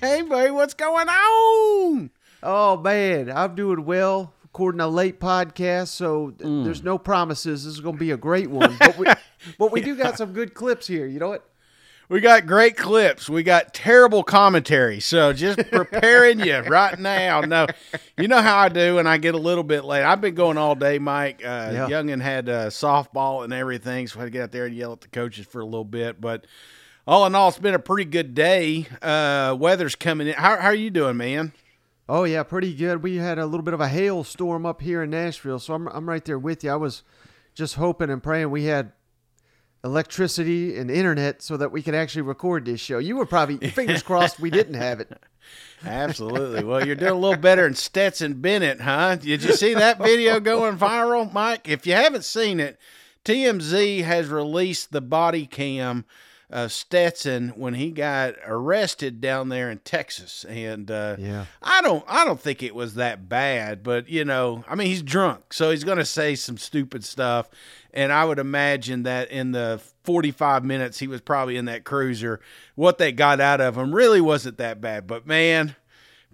hey, buddy, what's going on? Oh man, I'm doing well. Recording a late podcast, so th- there's no promises. This is going to be a great one, but we, but we do got some good clips here. You know what? We got great clips. We got terrible commentary. So just preparing you right now. No, you know how I do, and I get a little bit late. I've been going all day, Mike. Uh, Yeah. Youngin had uh, softball and everything, so I had to get out there and yell at the coaches for a little bit. But all in all, it's been a pretty good day. Uh, weather's coming in. How, how are you doing, man? Oh yeah, pretty good. We had a little bit of a hailstorm up here in Nashville, so I'm I'm right there with you. I was just hoping and praying we had electricity and internet so that we could actually record this show. You were probably fingers crossed we didn't have it. Absolutely. Well, you're doing a little better than Stetson Bennett, huh? Did you see that video going viral, Mike? If you haven't seen it, TMZ has released the body cam of Stetson when he got arrested down there in Texas, and uh, Yeah. I don't, I don't think it was that bad, but you know, I mean, he's drunk, so he's going to say some stupid stuff, and I would imagine that in the 45 minutes he was probably in that cruiser, what they got out of him really wasn't that bad. But man,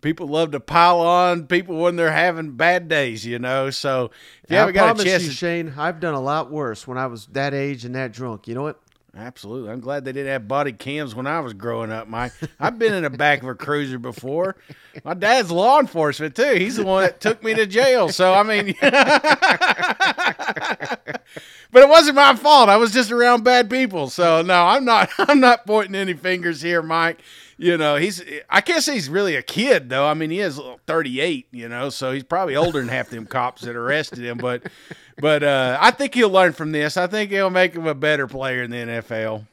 people love to pile on people when they're having bad days, you know. So if you I haven't got a promise chance, you, to- Shane, I've done a lot worse when I was that age and that drunk. You know what? Absolutely. I'm glad they didn't have body cams when I was growing up, Mike. I've been in the back of a cruiser before. My dad's law enforcement, too. He's the one that took me to jail. So, I mean, but it wasn't my fault. I was just around bad people. So, no, I'm not, I'm not pointing any fingers here, Mike. You know, he's, I guess he's really a kid, though. I mean, he is 38, you know, so he's probably older than half them cops that arrested him. But, but uh, I think he'll learn from this. I think he'll make him a better player in the NFL.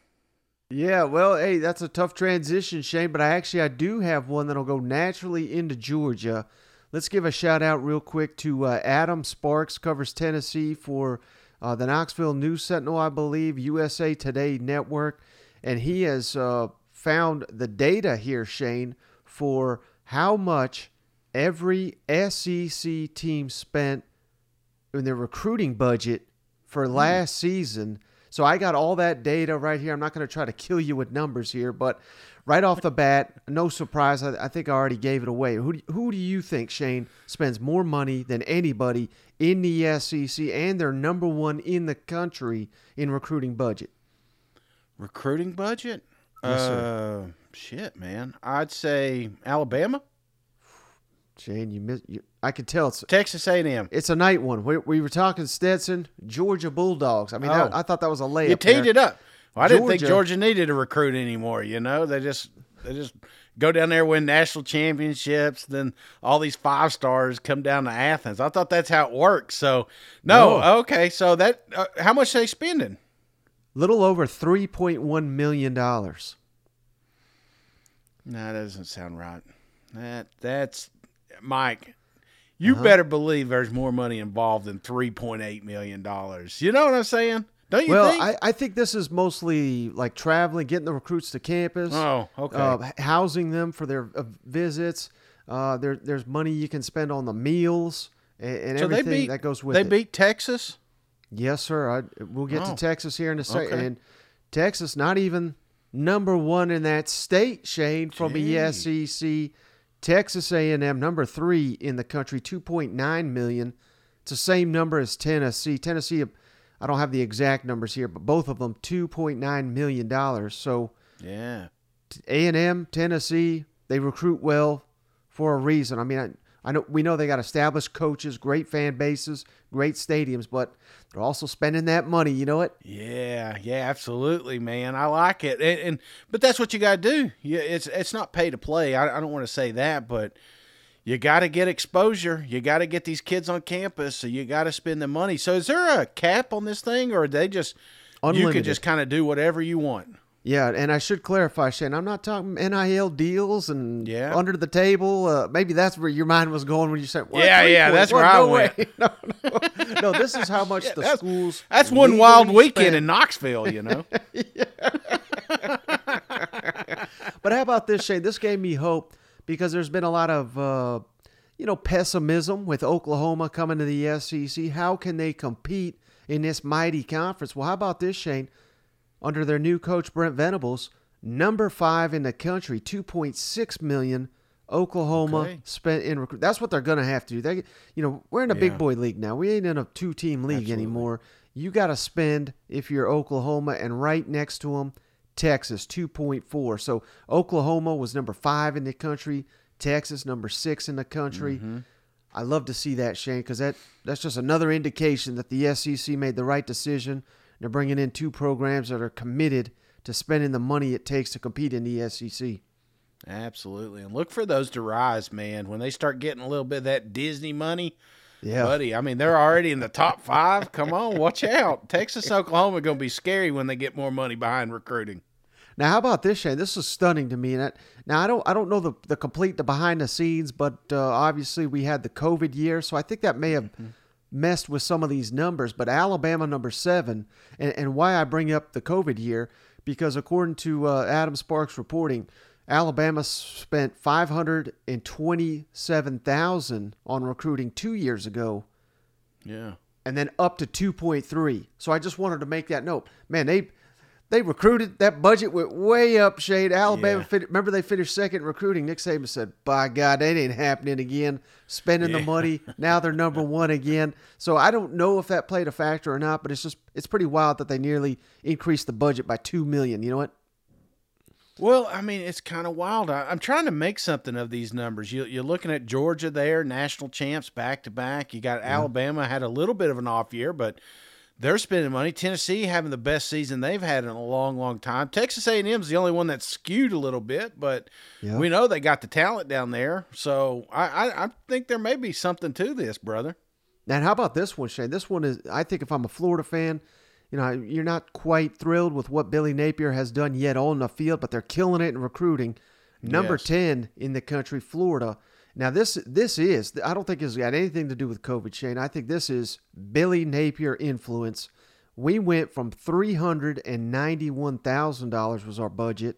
Yeah, well, hey, that's a tough transition, Shane, but I actually I do have one that'll go naturally into Georgia. Let's give a shout out real quick to uh, Adam Sparks, covers Tennessee for uh, the Knoxville News Sentinel, I believe, USA Today Network, and he has uh, found the data here, Shane, for how much every SEC team spent in their recruiting budget for last season. So I got all that data right here. I'm not going to try to kill you with numbers here, but right off the bat, no surprise. I, I think I already gave it away. Who do, who do you think, Shane, spends more money than anybody in the SEC and they're number one in the country in recruiting budget? Recruiting budget? Yes, uh, shit, man. I'd say Alabama, Shane, you miss. You, I could tell it's Texas A&M. it's a night one. We, we were talking Stetson, Georgia Bulldogs. I mean, Oh. that, I thought that was a layup. You teed there. it up. Well, I didn't think Georgia- Georgia needed a recruit anymore. You know, they just they just go down there win national championships. Then all these five stars come down to Athens. I thought that's how it works. So no, No. okay. So that uh, how much they spending? Little over three point one million dollars. No, that doesn't sound right. That that's Mike. You better believe there's more money involved than three point eight million dollars. You know what I'm saying? Don't you Well, think? I, I think this is mostly like traveling, getting the recruits to campus, oh, okay. uh, housing them for their uh, visits. Uh, there, there's money you can spend on the meals and, and so they everything beat that goes with they it. beat Texas. yes, sir. I, we'll get Oh. to Texas here in a second. Okay. And Texas, not even number one in that state, Shane, from Gee. the SEC. Texas A&M, number three in the country, 2.9 million. It's the same number as Tennessee. Tennessee, I don't have the exact numbers here, but both of them 2.9 million dollars. So Yeah. A&M, Tennessee, they recruit well for a reason. I mean, I, I know we know they got established coaches, great fan bases, great stadiums, but they're also spending that money. You know what? Yeah, yeah, absolutely, man. I like it, and, and but that's what you got to do. Yeah, it's it's not pay to play. I, I don't want to say that, but you got to get exposure. You got to get these kids on campus, so you got to spend the money. So, is there a cap on this thing, or they just you could just kind of do whatever you want? Yeah, and I should clarify, Shane. I'm not talking NIL deals and Yeah. under the table. Uh, maybe that's where your mind was going when you said, what, Yeah, yeah, that's where I no went. way. No, no, no. This is how much the that's- schools. That's one wild weekend spend. in Knoxville, you know. But how about this, Shane? This gave me hope because there's been a lot of, uh, you know, pessimism with Oklahoma coming to the SEC. How can they compete in this mighty conference? Well, how about this, Shane? Under their new coach Brent Venables, number five in the country, two point six million. Oklahoma Okay. spent in recruit. That's what they're gonna have to do. They, you know, we're in a big boy league now. We ain't in a two-team league Absolutely. anymore. You got to spend if you're Oklahoma, and right next to them, Texas, 2.4. So Oklahoma was number five in the country. Texas, number six in the country. Mm-hmm. I love to see that, Shane, because that, that's just another indication that the SEC made the right decision. They're bringing in two programs that are committed to spending the money it takes to compete in the SEC. Absolutely. And look for those to rise, man. When they start getting a little bit of that Disney money, Yeah. buddy. I mean, they're already in the top five. Come on, watch out. Texas, Oklahoma are going to be scary when they get more money behind recruiting. Now, how about this, Shane? This is stunning to me. And now, I don't, I don't know the, the complete, the behind the scenes, but uh, obviously we had the COVID year, so I think that may have messed with some of these numbers. But Alabama number seven, and, and why I bring up the COVID year because according to uh, Adam Sparks reporting, Alabama spent five hundred and twenty-seven thousand on recruiting two years ago Yeah. and then up to 2.3. So I just wanted to make that note. Man, they they recruited that budget went way up. Shade Alabama. Yeah. Fin- remember they finished second recruiting. Nick Saban said, "By God, that ain't happening again. Spending the money. Now they're number one again." So I don't know if that played a factor or not, but it's just it's pretty wild that they nearly increased the budget by two million. You know what? Well, I mean, it's kind of wild. I, I'm trying to make something of these numbers. You, you're looking at Georgia there, national champs back to back. You got Alabama had a little bit of an off year, but they're spending money. Tennessee having the best season they've had in a long, long time. Texas A&M is the only one that's skewed a little bit, but Yeah. we know they got the talent down there. So I, I, I think there may be something to this, brother. And how about this one, Shane? This one is, I think, if I'm a Florida fan, you know, you're not quite thrilled with what Billy Napier has done yet on the field, but they're killing it in recruiting. Number Yes. ten in the country, Florida. Now this this is I don't think it's got anything to do with COVID, Shane. I think this is Billy Napier influence. We went from three hundred and ninety one thousand dollars was our budget,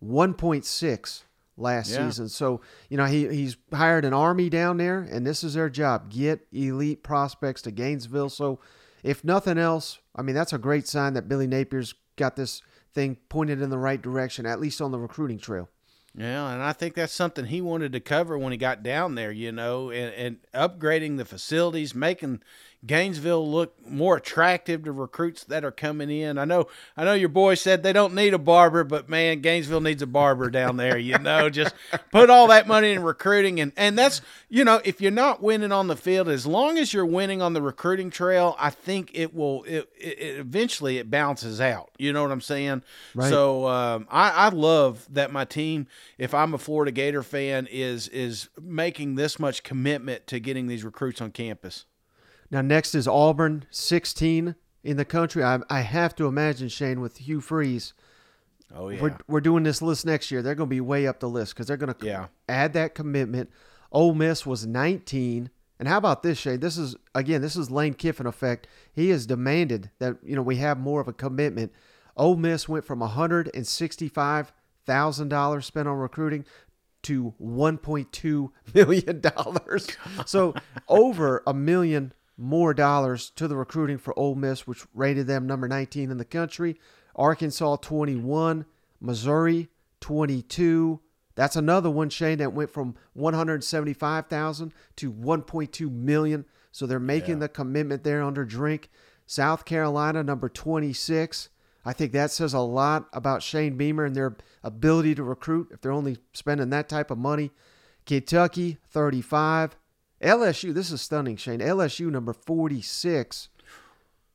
one point six last Yeah. season. So you know he he's hired an army down there, and this is their job: get elite prospects to Gainesville. So if nothing else, I mean that's a great sign that Billy Napier's got this thing pointed in the right direction, at least on the recruiting trail. Yeah, and I think that's something he wanted to cover when he got down there, you know, and, and upgrading the facilities, making Gainesville look more attractive to recruits that are coming in. I know I know your boy said they don't need a barber, but man, Gainesville needs a barber down there, you know. Just put all that money in recruiting and and that's, you know, if you're not winning on the field, as long as you're winning on the recruiting trail, I think it will it, it, it eventually it bounces out. You know what I'm saying? Right. So um, I, I love that my team, if I'm a Florida Gator fan, is is making this much commitment to getting these recruits on campus. Now, next is Auburn, 16 in the country. I, I have to imagine, Shane, with Hugh Freeze, Oh yeah, we're, we're doing this list next year. They're going to be way up the list because they're going to Yeah. add that commitment. Ole Miss was 19. And how about this, Shane? This is, again, this is Lane Kiffin effect. He has demanded that, you know, we have more of a commitment. Ole Miss went from $165,000 spent on recruiting to $1.2 million. so over a million more dollars to the recruiting for Ole Miss, which rated them number 19 in the country. Arkansas 21, Missouri 22. That's another one, Shane, that went from 175,000 to 1.2 million. So they're making Yeah. the commitment there under Drink. South Carolina number 26. I think that says a lot about Shane Beamer and their ability to recruit if they're only spending that type of money. Kentucky 35. LSU, this is stunning, Shane. LSU number 46.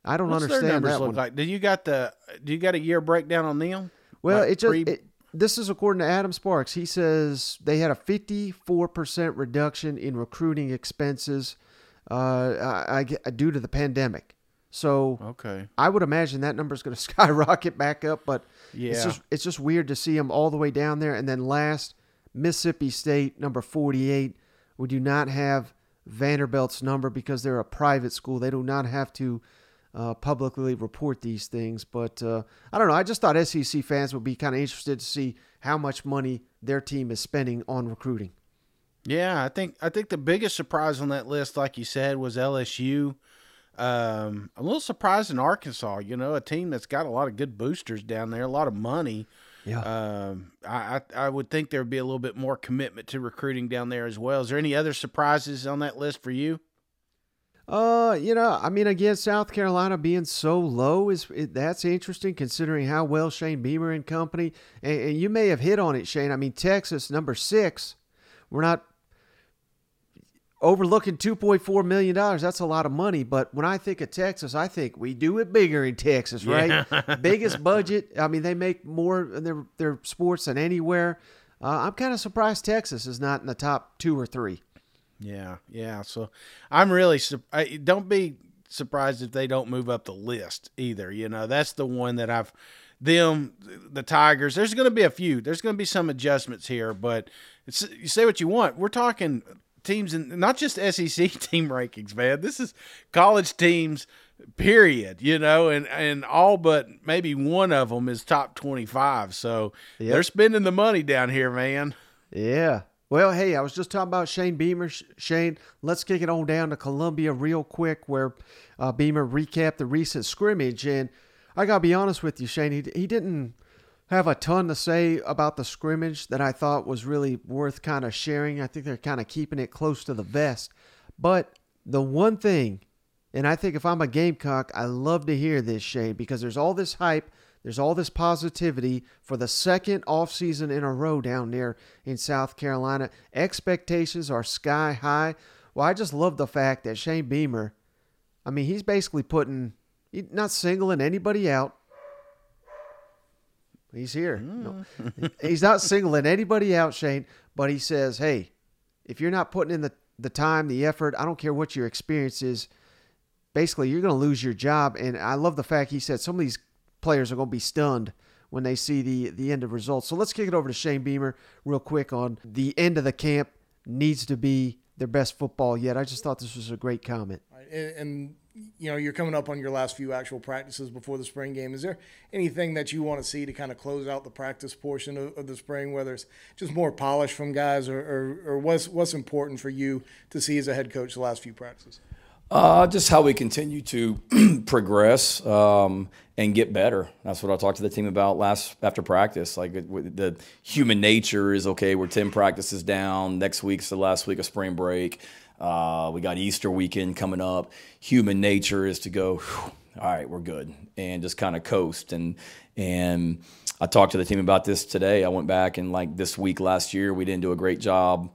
I don't What's understand that one. like? Do you got the Do you got a year breakdown on them? Well, Like it just pre- it, this is according to Adam Sparks. He says they had a 54% reduction in recruiting expenses uh, I, I, due to the pandemic. So Okay. I would imagine that number is going to skyrocket back up. But Yeah. it's just it's just weird to see them all the way down there. And then last, Mississippi State, number 48. We do not have Vanderbilt's number because they're a private school. They do not have to uh, publicly report these things. But uh, I don't know. I just thought SEC fans would be kind of interested to see how much money their team is spending on recruiting. Yeah, I think I think the biggest surprise on that list, like you said, was LSU. Um, I'm a little surprised in Arkansas. You know, a team that's got a lot of good boosters down there, a lot of money. Yeah. Um, I, I would think there would be a little bit more commitment to recruiting down there as well. Is there any other surprises on that list for you? Uh, you know, I mean, again, South Carolina being so low is that's interesting considering how well Shane Beamer and company. And, and you may have hit on it, Shane. I mean, Texas number six. We're not overlooking two point four million dollars. That's a lot of money. But when I think of Texas, I think we do it bigger in Texas, right? Biggest budget. I mean, they make more in their their sports than anywhere. Uh, I'm kind of surprised Texas is not in the top two or three. Yeah, yeah. So I'm really I, don't be surprised if they don't move up the list either. You know, that's the one that I've them the Tigers. There's going to be a few. There's going to be some adjustments here, but it's, you say what you want. We're talking teams and not just SEC team rankings, man. This is college teams period you know and and all but maybe one of them is top 25 so Yep. they're spending the money down here man Yeah. Well, hey, I was just talking about Shane Beamer. Shane, let's kick it on down to Columbia real quick, where uh, Beamer recapped the recent scrimmage. And I got to be honest with you, Shane, he, he didn't have a ton to say about the scrimmage that I thought was really worth kind of sharing. I think they're kind of keeping it close to the vest. But the one thing, and I think if I'm a Gamecock, I love to hear this, Shane, because there's all this hype, there's all this positivity for the second offseason in a row down there in South Carolina. Expectations are sky high. Well, I just love the fact that Shane Beamer, I mean, he's basically putting, not singling anybody out. He's here. No, mm. he's not singling anybody out, Shane, but he says, hey, if you're not putting in the, the time, the effort, I don't care what your experience is, basically you're going to lose your job. And I love the fact he said some of these players are going to be stunned when they see the the end of results. So let's kick it over to Shane Beamer real quick on the end of the camp needs to be their best football yet. I just thought this was a great comment. And, and you know, you're coming up on your last few actual practices before the spring game. Is there anything that you want to see to kind of close out the practice portion of, of the spring, whether it's just more polish from guys, or, or, or what's what's important for you to see as a head coach the last few practices? Uh, just how we continue to progress um, and get better. That's what I talked to the team about last after practice. Like the human nature is okay. We're ten practices down. Next week's the last week of spring break. Uh, we got Easter weekend coming up. Human nature is to go. "Whew, All right, we're good, and just kind of coast. And and I talked to the team about this today. I went back and like this week last year, we didn't do a great job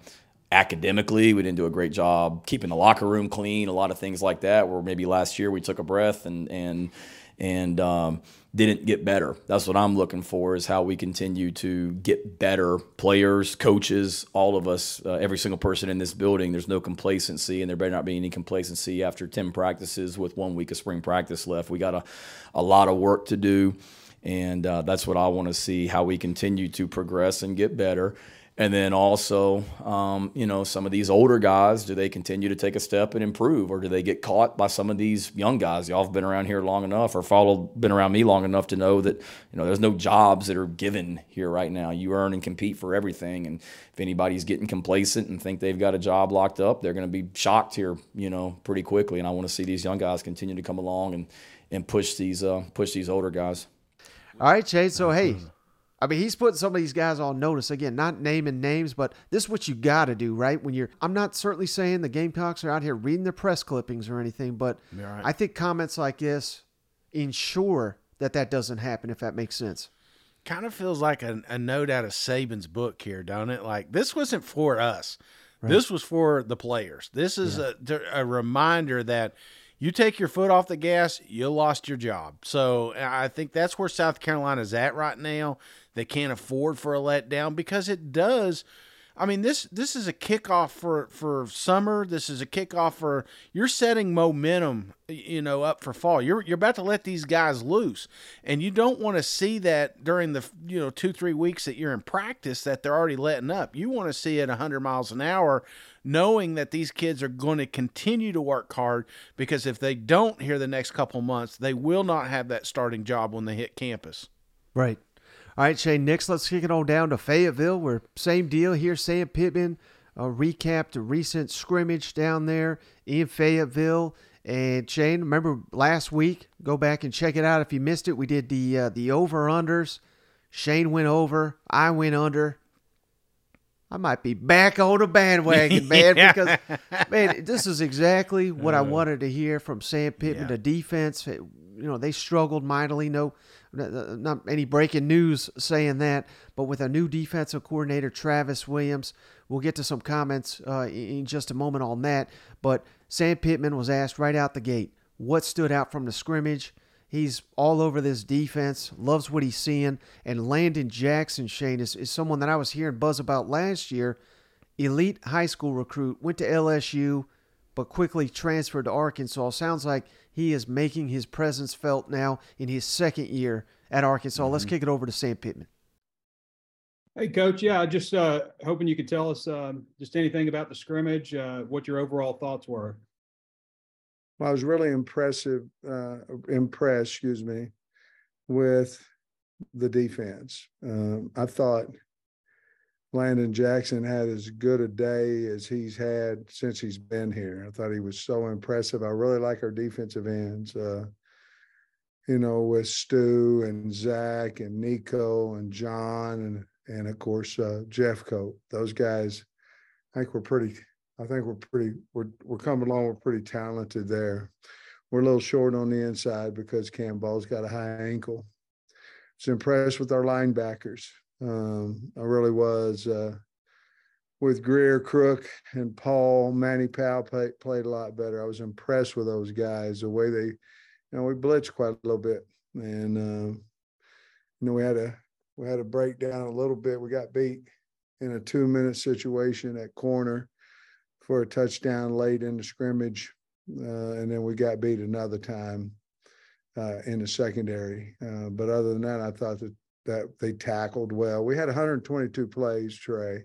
academically. We didn't do a great job keeping the locker room clean. A lot of things like that. Where maybe last year we took a breath and and and um, didn't get better. That's what I'm looking for is how we continue to get better players, coaches, all of us, uh, every single person in this building. There's no complacency, and there better not be any complacency after 10 practices with one week of spring practice left. We got a, a lot of work to do, and uh, that's what I want to see how we continue to progress and get better. And then also, um, you know, some of these older guys, do they continue to take a step and improve, or do they get caught by some of these young guys? Y'all have been around here long enough, or followed, been around me long enough to know that you know there's no jobs that are given here right now. You earn and compete for everything, and if anybody's getting complacent and think they've got a job locked up, they're going to be shocked here, you know, pretty quickly. And I want to see these young guys continue to come along and and push these uh, push these older guys. All right, Shane. So hey, I mean, he's putting some of these guys on notice. Again, not naming names, but this is what you got to do, right? When you're, I'm not certainly saying the Gamecocks are out here reading their press clippings or anything, but right. I think comments like this ensure that that doesn't happen. If that makes sense. kind of feels like a, a note out of Saban's book here, don't it? Like this wasn't for us. This was for the players. This is a, a reminder that you take your foot off the gas, you lost your job. So I think that's where South Carolina's at right now. They can't afford for a letdown because it does. I mean this this is a kickoff for for summer. This is a kickoff for you're setting momentum, you know, up for fall. You're you're about to let these guys loose, and you don't want to see that during the you know two three weeks that you're in practice that they're already letting up. You want to see it 100 miles an hour, knowing that these kids are going to continue to work hard because if they don't here the next couple months, they will not have that starting job when they hit campus. Right. All right, Shane. Next, let's kick it on down to Fayetteville. Where same deal here. Sam Pittman uh, recapped a recent scrimmage down there in Fayetteville. And Shane, remember last week? Go back and check it out if you missed it. We did the uh, the over unders. Shane went over. I went under. I might be back on the bandwagon, man, Yeah. because man, this is exactly what I wanted to hear from Sam Pittman. Yeah. The defense, you know, they struggled mightily. No, not any breaking news saying that, but with a new defensive coordinator, Travis Williams, we'll get to some comments uh, in just a moment on that. But Sam Pittman was asked right out the gate what stood out from the scrimmage. He's all over this defense, loves what he's seeing. And Landon Jackson, Shane, is, is someone that I was hearing buzz about last year. Elite high school recruit, went to LSU, but quickly transferred to Arkansas. Sounds like he is making his presence felt now in his second year at Arkansas. Let's kick it over to Sam Pittman. Hey, coach. Yeah, I just uh, hoping you could tell us um, just anything about the scrimmage, uh, what your overall thoughts were. Well, I was really impressive, uh, impressed, excuse me, with the defense. Um, I thought Landon Jackson had as good a day as he's had since he's been here. I thought he was so impressive. I really like our defensive ends. Uh, you know, with Stu and Zach and Nico and John and and of course uh, Jeffcoat. Those guys, I think we're pretty I think we're pretty we're we're coming along. We're pretty talented there. We're a little short on the inside because Cam Ball's got a high ankle. Was impressed with our linebackers. Um, I really was. Uh, with Grier, Crook, and Paul, Manny Powell play, played a lot better. I was impressed with those guys. The way they, you know, we blitzed quite a little bit, and um, you know we had a we had a breakdown a little bit. We got beat in a two minute situation at corner for a touchdown late in the scrimmage, uh, and then we got beat another time uh, in the secondary. Uh, but other than that, I thought that that they tackled well. We had 122 plays, Trey,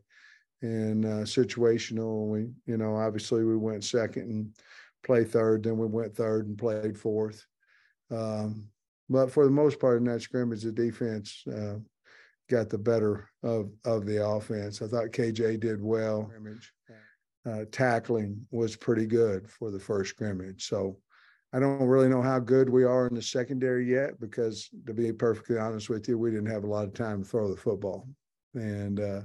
and uh, situational. We, you know, obviously we went second and played third, then we went third and played fourth. Um, but for the most part in that scrimmage, the defense uh, got the better of of the offense. I thought KJ did well uh, tackling was pretty good for the first scrimmage. So I don't really know how good we are in the secondary yet because, to be perfectly honest with you, we didn't have a lot of time to throw the football, and uh,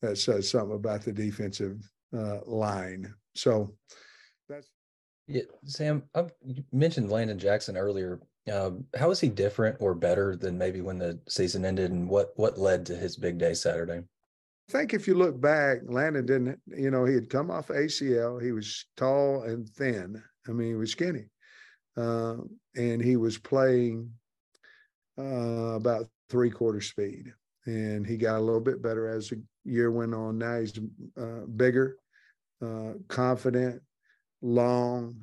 that says something about the defensive uh, line. So that's Yeah, Sam, I, you mentioned Landon Jackson earlier. Um, how is he different or better than maybe when the season ended, and what what led to his big day Saturday? I think if you look back, Landon didn't, you know, he had come off ACL. He was tall and thin. I mean, he was skinny. Uh, and he was playing uh, about three quarter speed. And he got a little bit better as the year went on. Now he's uh, bigger, uh, confident, long.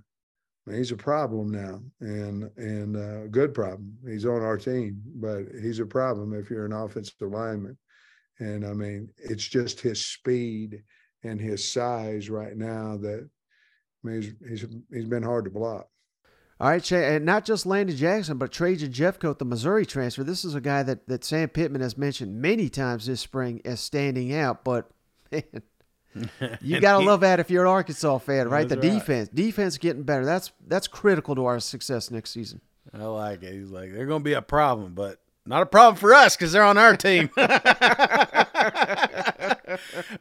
I mean, he's a problem now, and and uh, a good problem. He's on our team, but he's a problem if you're an offensive lineman. And I mean, it's just his speed and his size right now that I mean, he's he's he's been hard to block. All right, and not just Landon Jackson, but Trajan Jeffcoat, the Missouri transfer. This is a guy that, that Sam Pittman has mentioned many times this spring as standing out. But man, you gotta love that if you're an Arkansas fan, right? The right. defense, defense getting better. That's that's critical to our success next season. I like it. He's like, they're going to be a problem, but not a problem for us because they're on our team.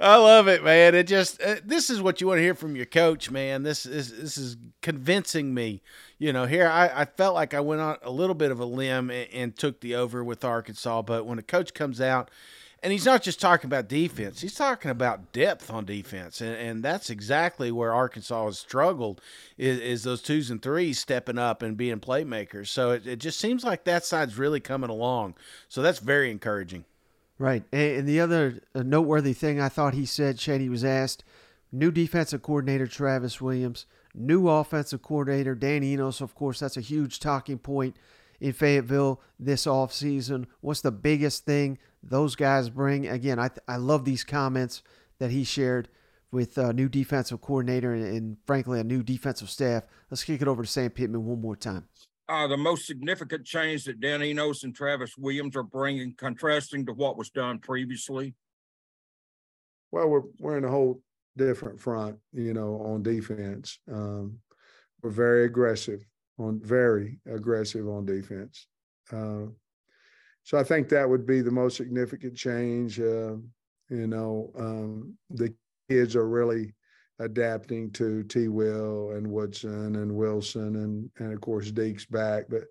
I love it, man. It just uh, this is what you want to hear from your coach, man. This is this is convincing me. You know, here I, I felt like I went on a little bit of a limb and, and took the over with Arkansas, but when a coach comes out. And he's not just talking about defense; he's talking about depth on defense, and, and that's exactly where Arkansas has struggled. Is, is those twos and threes stepping up and being playmakers? So it, it just seems like that side's really coming along. So that's very encouraging. Right. And the other uh, noteworthy thing I thought he said, Shady was asked, new defensive coordinator Travis Williams, new offensive coordinator Dan Enos. Of course, that's a huge talking point in Fayetteville this offseason. What's the biggest thing those guys bring? Again, I, I love these comments that he shared with a new defensive coordinator and, and frankly, a new defensive staff. Let's kick it over to Sam Pittman one more time. Uh, the most significant change that Dan Enos and Travis Williams are bringing, contrasting to what was done previously? Well, we're we're in a whole different front, you know, on defense. Um, we're very aggressive on very aggressive on defense. Uh, so I think that would be the most significant change. Uh, you know, um, the kids are really adapting to T. Will and Woodson and Wilson and and of course Deeks back, but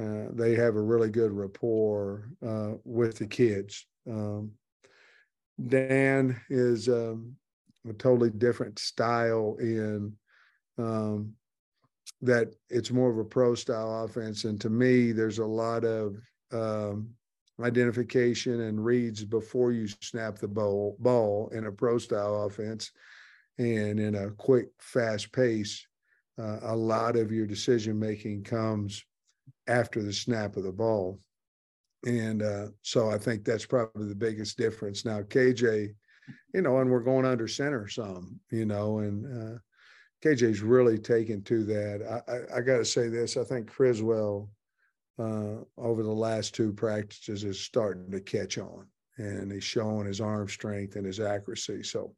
uh, they have a really good rapport uh, with the kids. Um, Dan is um, a totally different style in um, that it's more of a pro style offense. And to me, there's a lot of um, identification and reads before you snap the ball, ball in a pro style offense. And in a quick, fast pace, uh, a lot of your decision making comes after the snap of the ball. And uh, so I think that's probably the biggest difference. Now, KJ, you know, and we're going under center some, you know, and uh, KJ's really taken to that. I, I, I got to say this. I think Criswell uh, over the last two practices is starting to catch on, and he's showing his arm strength and his accuracy. So,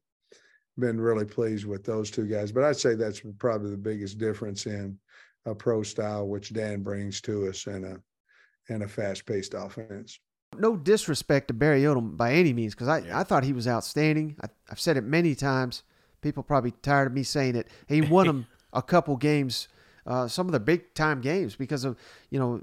been really pleased with those two guys. But I'd say that's probably the biggest difference in a pro style, which Dan brings to us, and a and a fast paced offense. No disrespect to Barry Odom by any means, because I, yeah. I thought he was outstanding. I, I've said it many times people probably tired of me saying it. He won them a couple games, uh, some of the big time games because of you know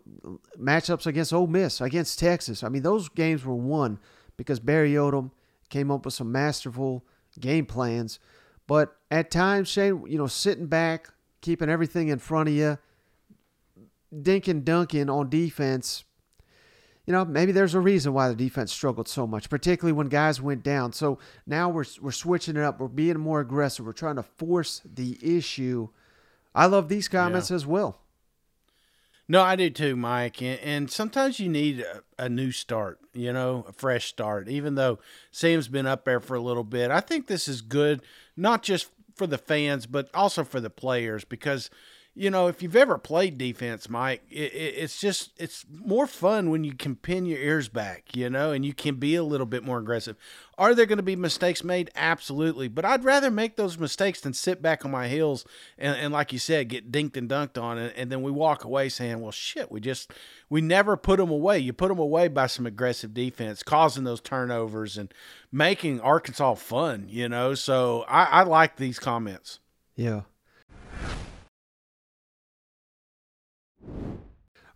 matchups against Ole Miss, against Texas. I mean, those games were won because Barry Odom came up with some masterful game plans. But at times, Shane, you know, sitting back, keeping everything in front of you, dinking dunking on defense you know, maybe there's a reason why the defense struggled so much, particularly when guys went down. So now we're we're switching it up. We're being more aggressive. We're trying to force the issue. I love these comments yeah. as well. No, I do too, Mike. And, and sometimes you need a, a, new start, you know, a fresh start. Even though Sam's been up there for a little bit, I think this is good, not just for the fans, but also for the players because – you know, if you've ever played defense, Mike, it, it, it's just it's more fun when you can pin your ears back, you know, and you can be a little bit more aggressive. Are there going to be mistakes made? Absolutely, but I'd rather make those mistakes than sit back on my heels and, and like you said, get dinked and dunked on, and, and then we walk away saying, "Well, shit, we just we never put them away." You put them away by some aggressive defense, causing those turnovers and making Arkansas fun, you know. So I, I like these comments. Yeah.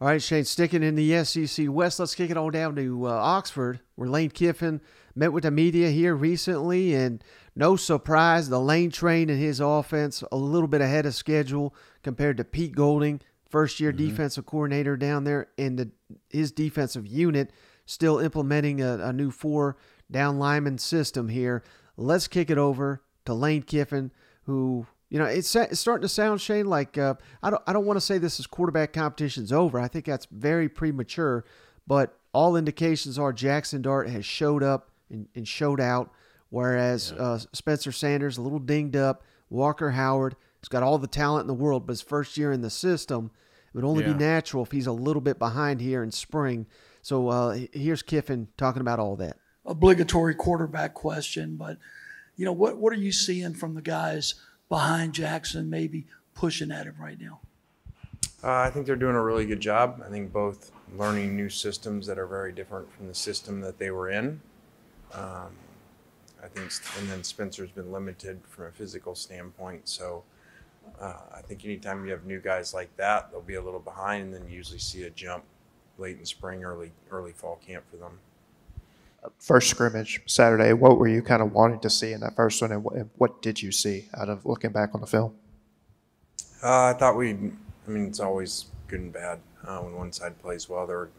All right, Shane, sticking in the SEC West, let's kick it on down to uh, Oxford, where Lane Kiffin met with the media here recently, and no surprise, the Lane train and his offense a little bit ahead of schedule compared to Pete Golding, first year mm-hmm. defensive coordinator down there, and the, his defensive unit still implementing a, a new four down lineman system here. Let's kick it over to Lane Kiffin, who you know, it's, it's starting to sound, Shane, like uh, I don't I don't want to say this is quarterback competition's over. I think that's very premature, but all indications are Jackson Dart has showed up and, and showed out, whereas yeah. uh, Spencer Sanders a little dinged up. Walker Howard has got all the talent in the world, but his first year in the system, it would only yeah. be natural if he's a little bit behind here in spring. So uh, here's Kiffin talking about all that. Obligatory quarterback question, but you know what? What are you seeing from the guys? Behind Jackson, maybe pushing at him right now? Uh, I think they're doing a really good job. I think both learning new systems that are very different from the system that they were in. Um, I think, and then Spencer's been limited from a physical standpoint. So uh, I think anytime you have new guys like that, they'll be a little behind, and then you usually see a jump late in spring, early early fall camp for them first scrimmage Saturday, what were you kind of wanting to see in that first one, and what, what did you see out of looking back on the film? Uh, I thought we, I mean, it's always good and bad uh, when one side plays well. There were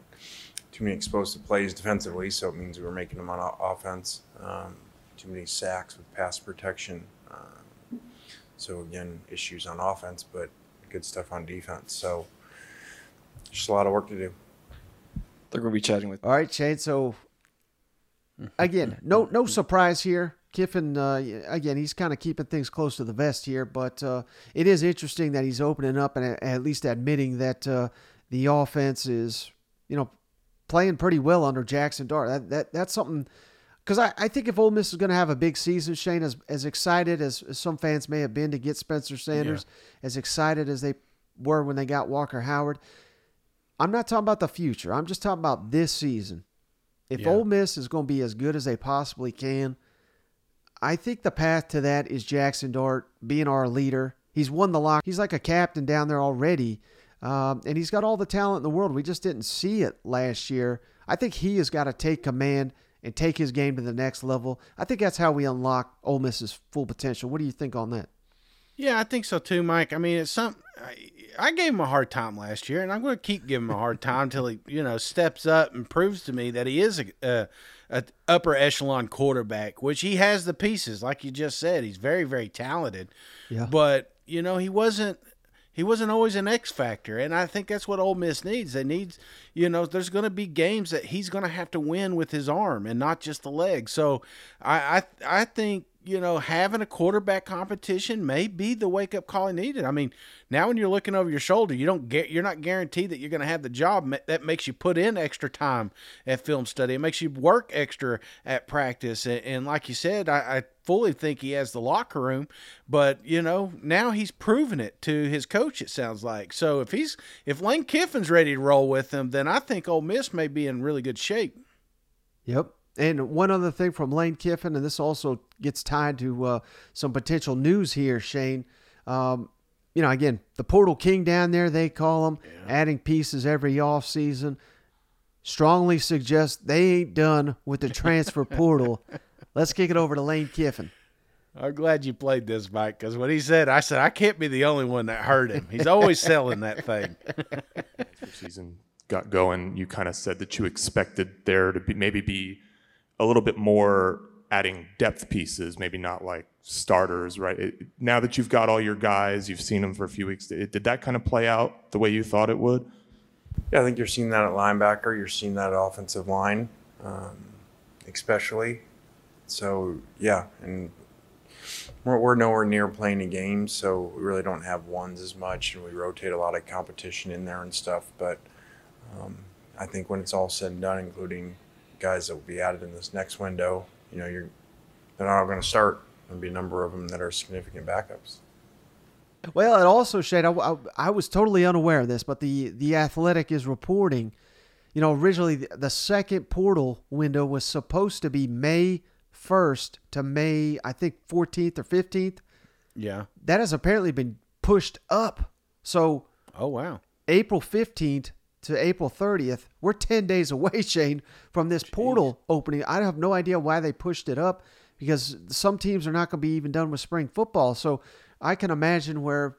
too many explosive plays defensively, so it means we were making them on o- offense. Um, too many sacks with pass protection. Um, so again, issues on offense, but good stuff on defense. So just a lot of work to do. They're going to be chatting with. All right, Shane. So again, no no surprise here. Kiffin, uh, again, he's kind of keeping things close to the vest here, but uh, it is interesting that he's opening up and at- least admitting that uh, the offense is, you know, playing pretty well under Jackson Dart. That, that that's something because I, I think if Ole Miss is going to have a big season, Shane, as as excited as, as some fans may have been to get Spencer Sanders, as excited as they were when they got Walker Howard, I'm not talking about the future. I'm just talking about this season. If Yeah. Ole Miss is going to be as good as they possibly can, I think the path to that is Jackson Dart being our leader. He's won the lock. He's like a captain down there already, um, and he's got all the talent in the world. We just didn't see it last year. I think he has got to take command and take his game to the next level. I think that's how we unlock Ole Miss's full potential. What do you think on that? Yeah, I think so too, Mike. I mean, it's some. I, I gave him a hard time last year, and I'm going to keep giving him a hard time until he, you know, steps up and proves to me that he is a, a, a upper echelon quarterback, which he has the pieces, like you just said. He's very, very talented. Yeah. But you know, he wasn't. He wasn't always an X factor, and I think that's what Ole Miss needs. They need, you know, there's going to be games that he's going to have to win with his arm and not just the leg. So, I, I, I think you know, having a quarterback competition may be the wake up call he needed. I mean, now when you're looking over your shoulder, you don't get, you're not guaranteed that you're going to have the job. That makes you put in extra time at film study. It makes you work extra at practice. And, and like you said, I, I fully think he has the locker room, but you know, now he's proven it to his coach. It sounds like so. If he's if Lane Kiffin's ready to roll with him, then I think Ole Miss may be in really good shape. Yep. And one other thing from Lane Kiffin, and this also gets tied to uh, some potential news here, Shane. Um, you know, again, the Portal King down there, they call him, adding pieces every offseason. Strongly suggest they ain't done with the transfer portal. Let's kick it over to Lane Kiffin. I'm glad you played this, Mike, because what he said, I said I can't be the only one that heard him. He's always selling that thing. season got going, you kind of said that you expected there to be maybe be a little bit more adding depth pieces, maybe not like starters, right? It, now that you've got all your guys, you've seen them for a few weeks, did, did that kind of play out the way you thought it would? Yeah, I think you're seeing that at linebacker. You're seeing that at offensive line, um, especially. So yeah, and we're, we're nowhere near playing a game, so we really don't have ones as much, and we rotate a lot of competition in there and stuff. But um, I think when it's all said and done, including guys that will be added in this next window, you know, you're they're not all going to start. There'll be a number of them that are significant backups. Well, it also, Shane, I, I, I was totally unaware of this, but the, the Athletic is reporting, you know, originally the, the second portal window was supposed to be May 1st to May, I think, 14th or 15th. Yeah. That has apparently been pushed up. So, oh, wow. April 15th to April 30th, we're 10 days away, Shane, from this portal opening. I have no idea why they pushed it up because some teams are not going to be even done with spring football. So I can imagine where,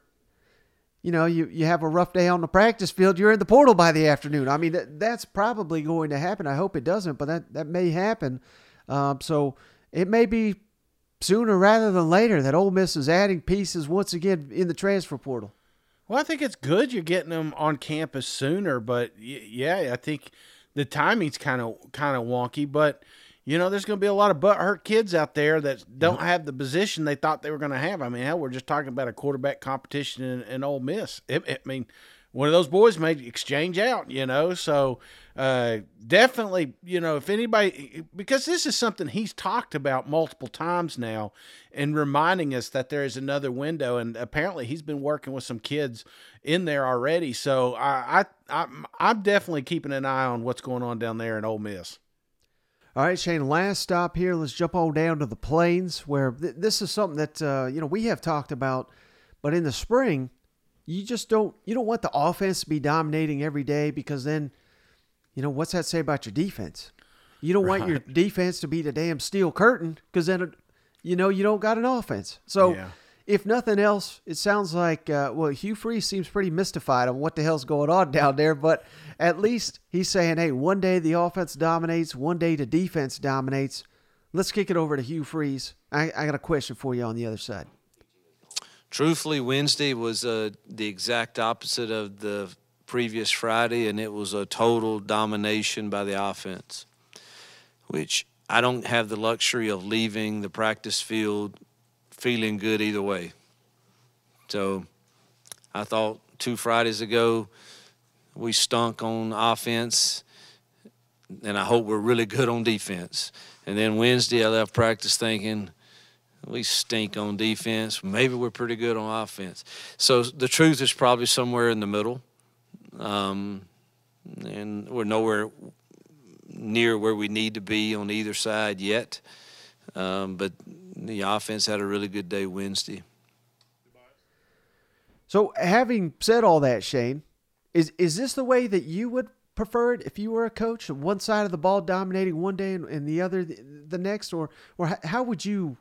you know, you, you have a rough day on the practice field, you're in the portal by the afternoon. I mean, that, that's probably going to happen. I hope it doesn't, but that, that may happen. Um, so it may be sooner rather than later that Ole Miss is adding pieces once again in the transfer portal. Well, I think it's good you're getting them on campus sooner, but y- yeah, I think the timing's kind of kind of wonky. But you know, there's going to be a lot of butt hurt kids out there that don't mm-hmm. have the position they thought they were going to have. I mean, hell, we're just talking about a quarterback competition in, in Ole Miss. It, it- I mean, one of those boys may exchange out, you know. So uh, definitely, you know, if anybody, because this is something he's talked about multiple times now, and reminding us that there is another window, and apparently he's been working with some kids in there already. So I, I, I'm, I'm definitely keeping an eye on what's going on down there in Ole Miss. All right, Shane, last stop here. Let's jump on down to the plains where th- this is something that, uh, you know, we have talked about, but in the spring, you just don't, you don't want the offense to be dominating every day because then, you know, what's that say about your defense? You don't want your defense to be the damn steel curtain because then, you know, you don't got an offense. So Yeah. if nothing else, it sounds like uh, well, Hugh Freeze seems pretty mystified on what the hell's going on down there. But at least he's saying, "Hey, one day the offense dominates, one day the defense dominates." Let's kick it over to Hugh Freeze. I, I got a question for you on the other side. Truthfully, Wednesday was uh, the exact opposite of the previous Friday, and it was a total domination by the offense, which I don't have the luxury of leaving the practice field feeling good either way. So I thought two Fridays ago we stunk on offense, and I hope we're really good on defense. And then Wednesday I left practice thinking we stink on defense. Maybe we're pretty good on offense. So the truth is probably somewhere in the middle. Um, and we're nowhere near where we need to be on either side yet. Um, but the offense had a really good day Wednesday. So, having said all that, Shane, is is this the way that you would prefer it if you were a coach? One side of the ball dominating one day and, and the other the, the, next, or or how would you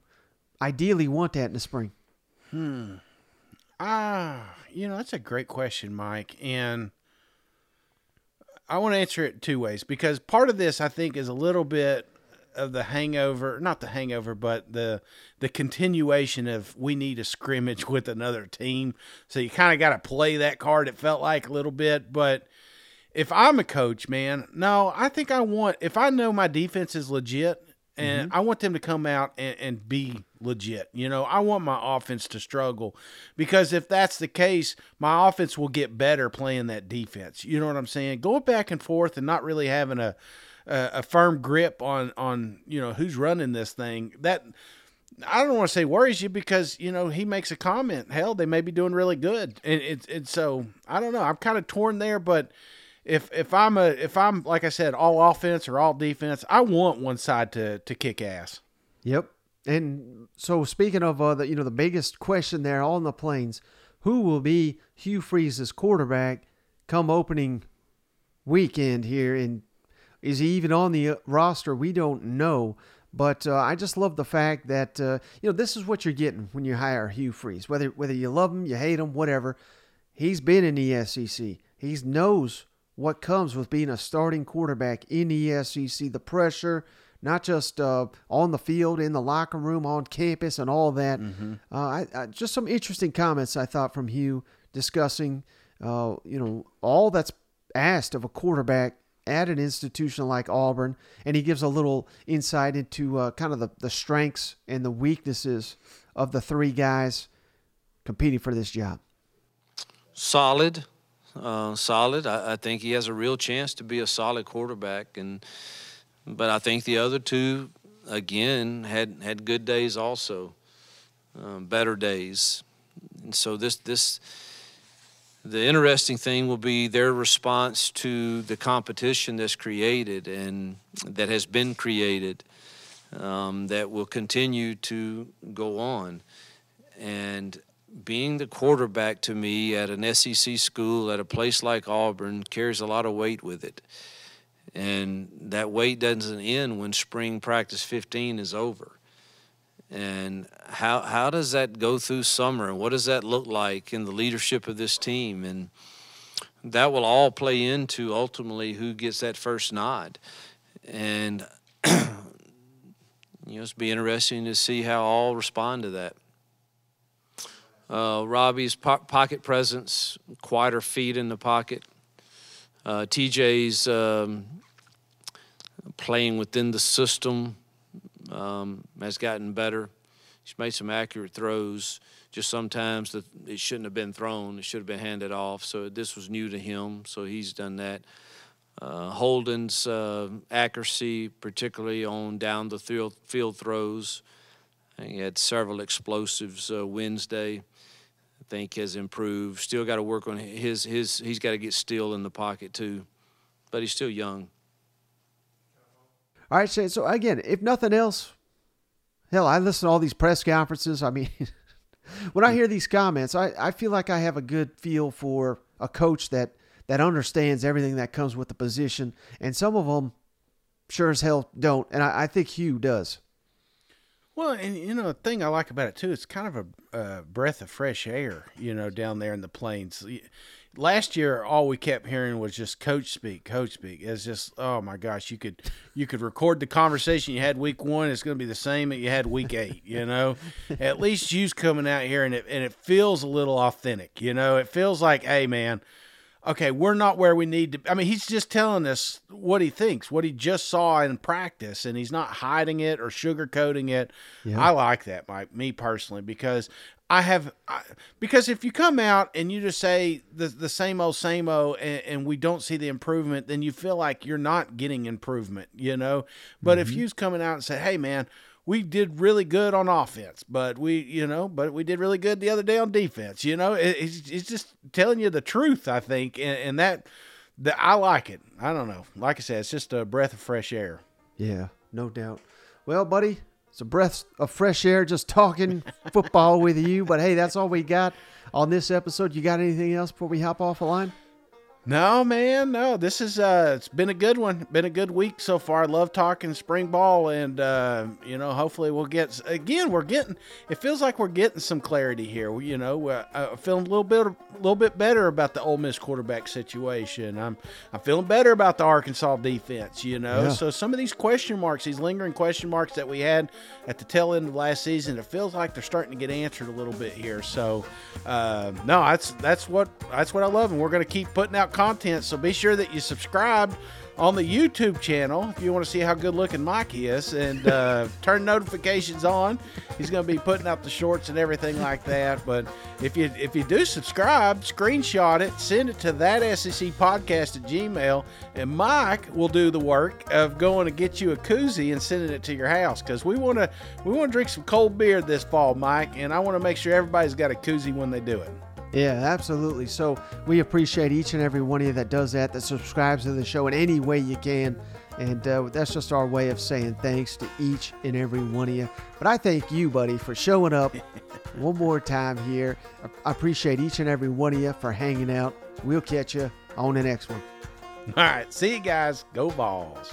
ideally want that in the spring? Hmm. Ah, you know that's a great question, Mike, and I want to answer it two ways because part of this I think is a little bit of the hangover, not the hangover, but the the continuation of we need a scrimmage with another team. So you kind of got to play that card. It felt like a little bit, but if I'm a coach, man, no, I think I want if I know my defense is legit and mm-hmm. I want them to come out and, and be legit. You know, I want my offense to struggle because if that's the case, my offense will get better playing that defense. You know what I'm saying? Going back and forth and not really having a a, a firm grip on on you know who's running this thing. That I don't want to say worries you because you know he makes a comment. Hell, they may be doing really good, and it's it's so I don't know. I'm kind of torn there, but if if I'm a if I'm like I said all offense or all defense, I want one side to to kick ass. Yep. And so speaking of uh, the you know the biggest question there on the plains, who will be Hugh Freeze's quarterback come opening weekend here And is he even on the uh, roster? We don't know. But uh, I just love the fact that uh, you know this is what you're getting when you hire Hugh Freeze. Whether whether you love him, you hate him, whatever, he's been in the SEC. He knows what comes with being a starting quarterback in the SEC. The pressure, not just uh, on the field, in the locker room, on campus, and all that. Mm-hmm. Uh, I, I, just some interesting comments I thought from Hugh discussing, uh, you know, all that's asked of a quarterback at an institution like Auburn, and he gives a little insight into uh, kind of the, the strengths and the weaknesses of the three guys competing for this job. Solid, uh, solid. I, I, think he has a real chance to be a solid quarterback, and but I think the other two, again, had had good days also, um, better days, and so this this the interesting thing will be their response to the competition that's created and that has been created um, that will continue to go on. And being the quarterback to me at an SEC school at a place like Auburn carries a lot of weight with it. And that weight doesn't end when spring practice 15 is over. And how how does that go through summer? And what does that look like in the leadership of this team? And that will all play into ultimately who gets that first nod. And you know it's be interesting to see how all respond to that. Uh, Robby's po- pocket presence, quieter feet in the pocket. Uh, TJ's um, playing within the system um, has gotten better. He's made some accurate throws. Just sometimes the, it shouldn't have been thrown. It should have been handed off. So this was new to him. So he's done that. Uh, Holden's uh, accuracy, particularly on down the field, field throws. He had several explosives uh, Wednesday. I think has improved. Still got to work on his his. He's got to get still in the pocket too, but he's still young. All right. So again, if nothing else, hell, I listen to all these press conferences. I mean, when I hear these comments, I, I feel like I have a good feel for a coach that that understands everything that comes with the position, and some of them sure as hell don't, and I, I think Hugh does. Well, and you know the thing I like about it too, it's kind of a, a breath of fresh air, you know, down there in the plains. Last year, all we kept hearing was just coach speak, coach speak. It's just, oh my gosh, you could you could record the conversation you had week one. It's going to be the same that you had week eight. You know, at least Hugh's coming out here and it and it feels a little authentic. You know, it feels like, hey man, okay, we're not where we need to. I mean, he's just telling us what he thinks, what he just saw in practice, and he's not hiding it or sugarcoating it. Yeah. I like that, Mike, me personally, because I have, I, because if you come out and you just say the the same old, same old, and, and we don't see the improvement, then you feel like you're not getting improvement, you know. But if Mhm. Hugh's coming out and say, hey, man. We did really good on offense, but we, you know, but we did really good the other day on defense. You know, it, it's, it's just telling you the truth, I think, and, and that, that I like it. I don't know. Like I said, it's just a breath of fresh air. Yeah, no doubt. Well, buddy, it's a breath of fresh air just talking football with you. But hey, that's all we got on this episode. You got anything else before we hop off the line? No, man, no. This is uh it's been a good one. Been a good week so far. I love talking spring ball and uh you know, hopefully we'll get again, we're getting it feels like we're getting some clarity here. You know, uh, I'm feeling a little bit a little bit better about the Ole Miss quarterback situation. I'm I'm feeling better about the Arkansas defense, you know. Yeah. So some of these question marks, these lingering question marks that we had at the tail end of last season, it feels like they're starting to get answered a little bit here. So uh, no, that's that's what that's what I love, and we're going to keep putting out content. So be sure that you subscribe on the YouTube channel if you want to see how good looking Mike is, and uh, turn notifications on. He's going to be putting out the shorts and everything like that. But if you if you do subscribe, screenshot it, send it to that SEC podcast at Gmail, and Mike will do the work of going to get you a koozie and sending it to your house because we want to we want to drink some cold beer this fall, Mike, and I want to make sure everybody's got a koozie when they do it. Yeah, absolutely. So we appreciate each and every one of you that does that, that subscribes to the show in any way you can. And uh, that's just our way of saying thanks to each and every one of you. But I thank you, buddy, for showing up one more time here. I appreciate each and every one of you for hanging out. We'll catch you on the next one. All right, see you guys. Go balls.